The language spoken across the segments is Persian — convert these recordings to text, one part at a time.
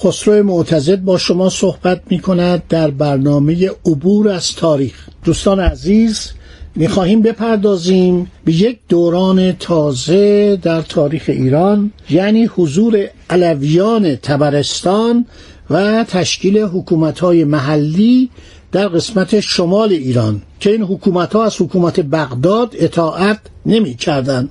خسرو معتزد با شما صحبت می کند در برنامه عبور از تاریخ دوستان عزیز می خواهیم بپردازیم به یک دوران تازه در تاریخ ایران یعنی حضور علویان تبرستان و تشکیل حکومت های محلی در قسمت شمال ایران که این حکومت ها از حکومت بغداد اطاعت نمی کردن.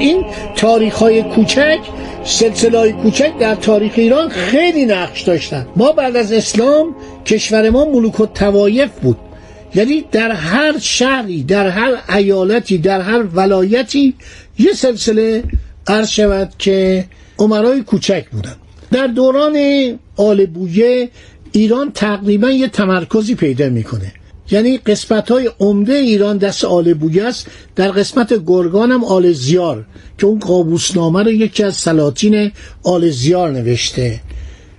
این تاریخ های کوچک سلسله های کوچک در تاریخ ایران خیلی نقش داشتن. ما بعد از اسلام کشور ما ملوک و توایف بود. یعنی در هر شهری در هر ایالتی در هر ولایتی یه سلسله عرض شود که عمرای کوچک بودن. در دوران آل بویه ایران تقریبا یه تمرکزی پیدا می‌کنه. یعنی قسمت های عمده ایران دست آل بویه است. در قسمت گرگان هم آل زیار که اون قابوسنامه رو یکی از سلاطین آل زیار نوشته.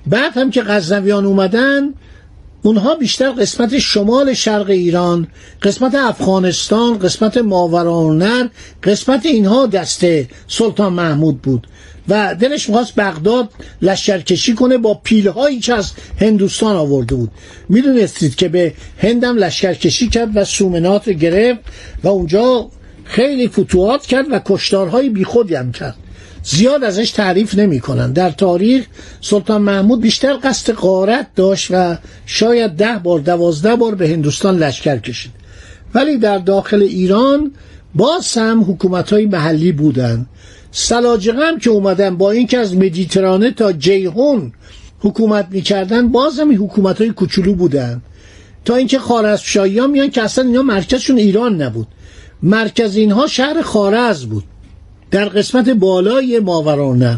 بعد هم که غزنویان اومدن اونها بیشتر قسمت شمال شرق ایران قسمت افغانستان قسمت ماورانر قسمت اینها دسته سلطان محمود بود. و دلش می‌خواست بغداد لشکرکشی کنه با پیلهایی که از هندوستان آورده بود. می‌دونستید که به هندم لشکرکشی کرد و سومنات گرفت و اونجا خیلی فتوحات کرد و کشتارهای بیخودی هم کرد. زیاد ازش تعریف نمی کنن. در تاریخ سلطان محمود بیشتر قصد قارت داشت و شاید ده بار دوازده بار به هندوستان لشکر کشید. ولی در داخل ایران باز هم حکومت های محلی بودن. سلاجقه هم که اومدن با اینکه از مدیترانه تا جیهون حکومت می‌کردن باز هم حکومت های کوچولو بودن. تا اینکه خارزمشاهی ها میان که اصلا اینا مرکزشون ایران نبود. مرکز اینها شهر خارز بود. در قسمت بالای ماورانر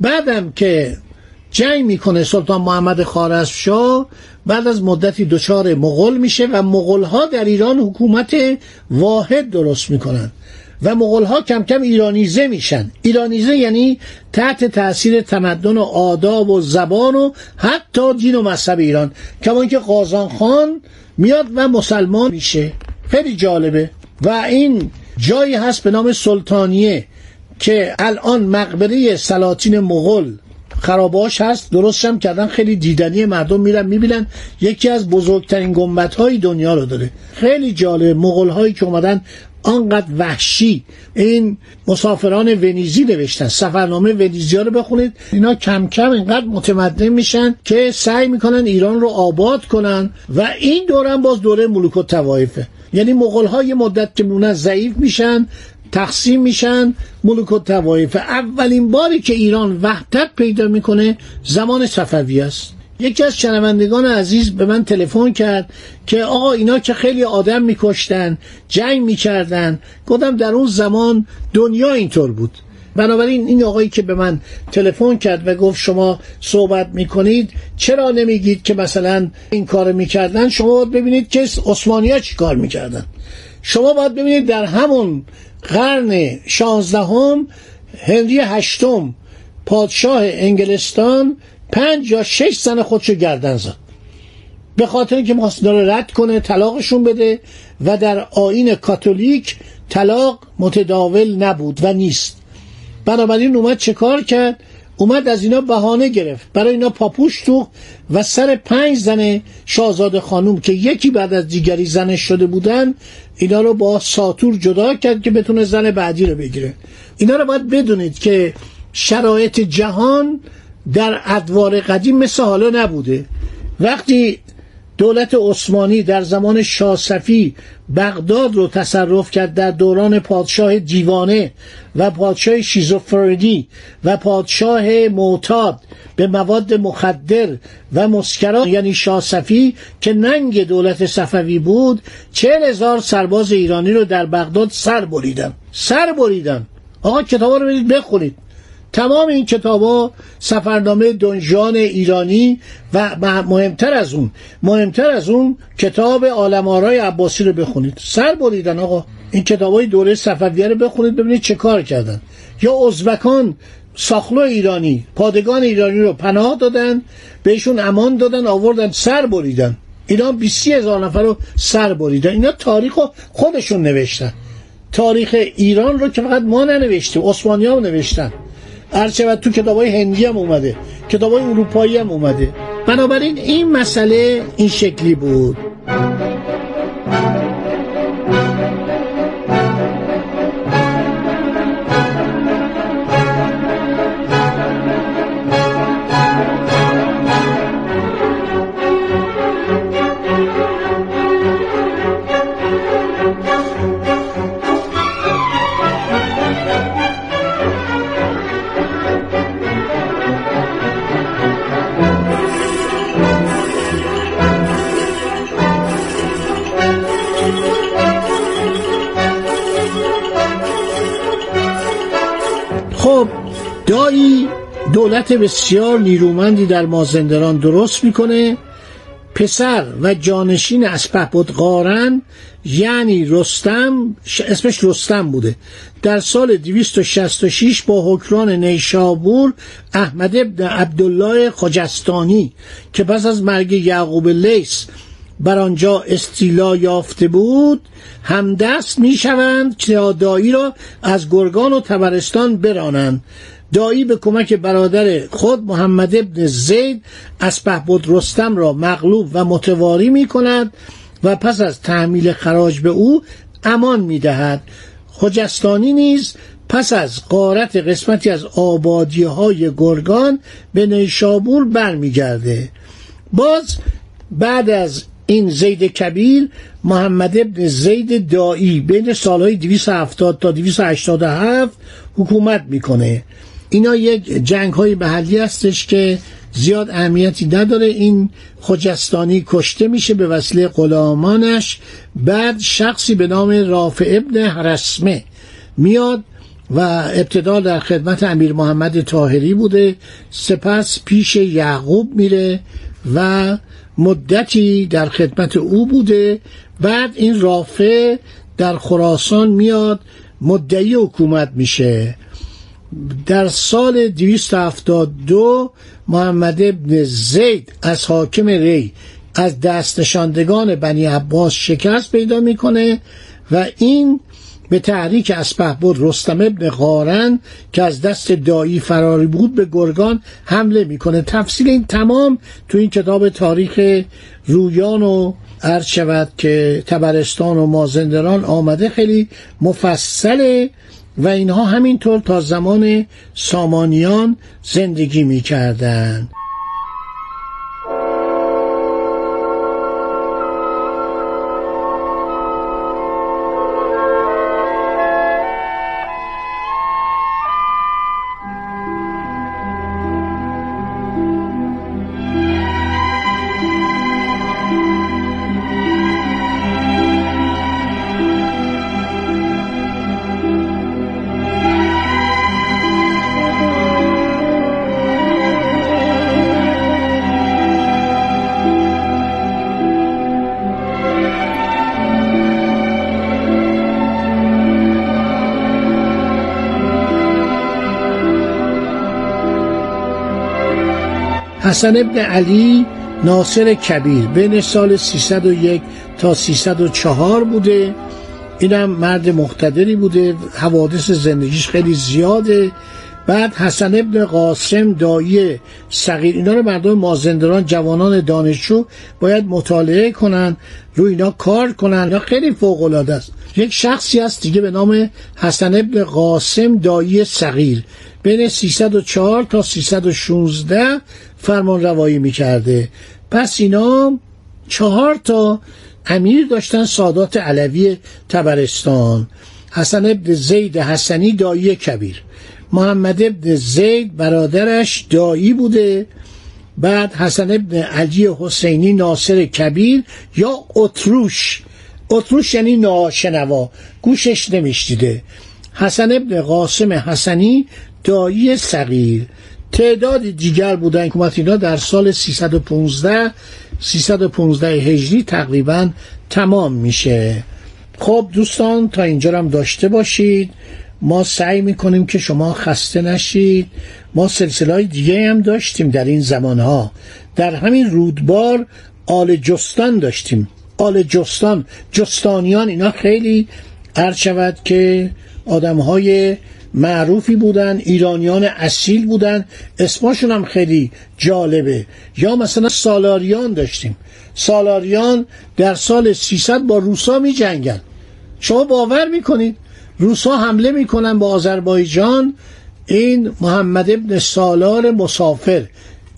بعدم که جنگ می‌کنه سلطان محمد خارزمشاه بعد از مدتی دچار مغول میشه و مغول ها در ایران حکومت واحد درست می‌کنن و مغول ها کم کم ایرانیزه میشن. ایرانیزه یعنی تحت تاثیر تمدن و آداب و زبان و حتی دین و مذهب ایران. کما اینکه قازان خان میاد و مسلمان میشه. خیلی جالبه. و این جایی هست به نام سلطانیه. که الان مقبره سلاطین مغول خراباش هست درست هم کردن خیلی دیدنی مردم میرن می‌بینن یکی از بزرگترین گنبت های دنیا رو داره. خیلی جالب مغول هایی که اومدن آنقدر وحشی. این مسافران ونیزی نوشتن سفرنامه ونیزی ها رو بخونید. اینا کم کم اینقدر متمدن میشن که سعی می‌کنن ایران رو آباد کنن و این دوران باز دوره ملوک و توایفه یعنی مغول ها مدت که میمونن ضعیف میشن تقسیم میشن ملوک و توایف اولین باری که ایران وحدت پیدا می‌کنه زمان صفوی است. یکی از شنوندگان عزیز به من تلفن کرد که آقا اینا که خیلی آدم میکشتن جنگ می‌کردن. گفتم در اون زمان دنیا اینطور بود. بنابراین این آقایی که به من تلفن کرد و گفت شما صحبت می‌کنید چرا نمیگید که مثلا این کار می‌کردن؟ شما ببینید که عثمانی ها چی کار می‌کردن. شما باید ببینید در همون قرن شانزدهم هنری هشتم پادشاه انگلستان پنج یا شش زن خودشو گردن زد. به خاطر اینکه می‌خواست داره رد کنه طلاقشون بده و در آین کاتولیک طلاق متداول نبود و نیست. بنابراین اومد چه کار کرد؟ اومد از اینا بهانه گرفت. برای اینا پاپوش تو و سر پنج زن شاهزاده خانوم که یکی بعد از دیگری زنش شده بودن اینا رو با ساتور جدا کرد که بتونه زن بعدی رو بگیره. اینا رو باید بدونید که شرایط جهان در ادوار قدیم مثل حالا نبوده. وقتی دولت عثمانی در زمان شاسفی بغداد رو تصرف کرد در دوران پادشاه دیوانه و پادشاه شیزوفرنی و پادشاه معتاد به مواد مخدر و مسکرات یعنی شاسفی که ننگ دولت صفوی بود چهل هزار سرباز ایرانی رو در بغداد سر بریدن. سر بریدن. آقا کتابا رو برید بخونید. تمام این کتابا سفرنامه دنجان ایرانی و مهمتر از اون مهمتر از اون کتاب آلمارای عباسی رو بخونید. سر بریدن آقا. این کتابای دوره صفویه رو بخونید ببینید چه کار کردن. یا ازبکان ساخلو ایرانی پادگان ایرانی رو پناه دادن بهشون امان دادن آوردن سر بریدن. اینا بیسی هزار نفر رو سر بریدن. اینا تاریخ رو خودشون نوشتن. تاریخ ایران رو که فقط ما ننوشتیم عثمانی ها نوشتن. هرچه تو کتاب های هندی هم اومده کتاب های اروپایی هم اومده. بنابراین این مسئله این شکلی بود. دایی دولت بسیار نیرومندی در مازندران درست می‌کنه. پسر و جانشین بود قارن یعنی رستم اسمش رستم بوده. در سال 266 با حکران نیشابور احمد ابن عبدالله خجستانی که پس از مرگ یعقوب لیس بر آنجا استیلا یافته بود همدست می شوند که دایی را از گرگان و تبرستان برانند. دایی به کمک برادر خود محمد ابن زید بود رستم را مغلوب و متواری می کند و پس از تحمیل خراج به او امان می دهد خجستانی نیز پس از قارت قسمتی از آبادی های گرگان به نیشابور برمیگرده. باز بعد از این زید کبیر محمد ابن زید دایی بین سالهای 270 تا 287 حکومت می‌کنه. اینا یک جنگ های محلی هستش که زیاد اهمیتی نداره. این خجستانی کشته میشه به وسیله غلامانش. بعد شخصی به نام رافع ابن حرسمه میاد و ابتدا در خدمت امیر محمد تاهری بوده. سپس پیش یعقوب میره و مدتی در خدمت او بوده. بعد این رافع در خراسان میاد. مدعی حکومت میشه. در سال 272 محمد ابن زید از حاکم ری از دست نشاندگان بنی عباس شکست پیدا می‌کنه و این به تحریک بود. رستم ابن قارن که از دست دایی فراری بود به گرگان حمله می‌کنه. تفصیل این تمام تو این کتاب تاریخ رویان و عرض شود که تبرستان و مازندران آمده. خیلی مفصله و اینها همینطور تا زمان سامانیان زندگی می کردن. حسن ابن علی ناصر کبیر. بین سال 301 تا 304 بوده. اینم مرد مقتدری بوده. حوادث زندگیش خیلی زیاده. بعد حسن ابن قاسم دایی صغیر. اینا رو مردم مازندران جوانان دانشجو باید مطالعه کنن روی اینا کار کنن. اینا خیلی فوق العاده است. یک شخصی هست دیگه به نام حسن ابن قاسم دایی صغیر. بین 304 تا 316 فرمان روایی می‌کرده. پس اینا چهار تا امیر داشتن سادات علوی تبرستان. حسن ابن زید حسنی دایی کبیر. محمد ابن زید برادرش دایی بوده. بعد حسن ابن علی حسینی ناصر کبیر یا اتروش. اتروش یعنی ناشنوا. گوشش نمیشتیده حسن ابن قاسم حسنی دایی صغیر. تعداد دیگر بودن که اینا در سال 315 315 هجری تقریبا تمام میشه. خب دوستان تا اینجا هم داشته باشید. ما سعی می‌کنیم که شما خسته نشید. ما سلسله دیگه هم داشتیم در این زمانها. در همین رودبار آل جستان داشتیم. آل جستان جستانیان اینا خیلی عرض شود که آدم های معروفی بودن ایرانیان اصیل بودن. اسماشون هم خیلی جالبه. یا مثلا سالاریان داشتیم. سالاریان در سال 300 با روسا می جنگن شما باور می‌کنید؟ روسا حمله می‌کنن با آذربایجان. این محمد ابن سالار مسافر.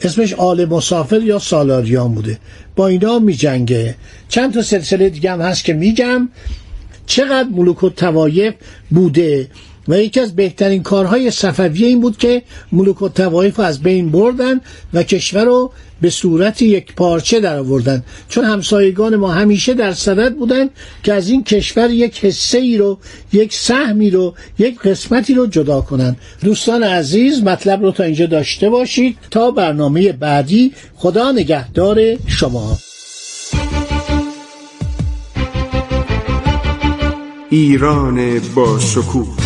اسمش آل مسافر یا سالاریان بوده. با اینا می جنگه چند تا سلسله دیگه هم هست که میگم. چقدر ملوک و توایف بوده؟ و یکی از بهترین کارهای صفویه این بود که ملوک و توایف از بین بردن و کشور رو به صورت یک پارچه در آوردن چون همسایگان ما همیشه در صدد بودن که از این کشور یک حصه ای رو یک سهمی رو یک قسمتی رو جدا کنن دوستان عزیز مطلب رو تا اینجا داشته باشید. تا برنامه بعدی خدا نگهدار شما. ایران با شکوه.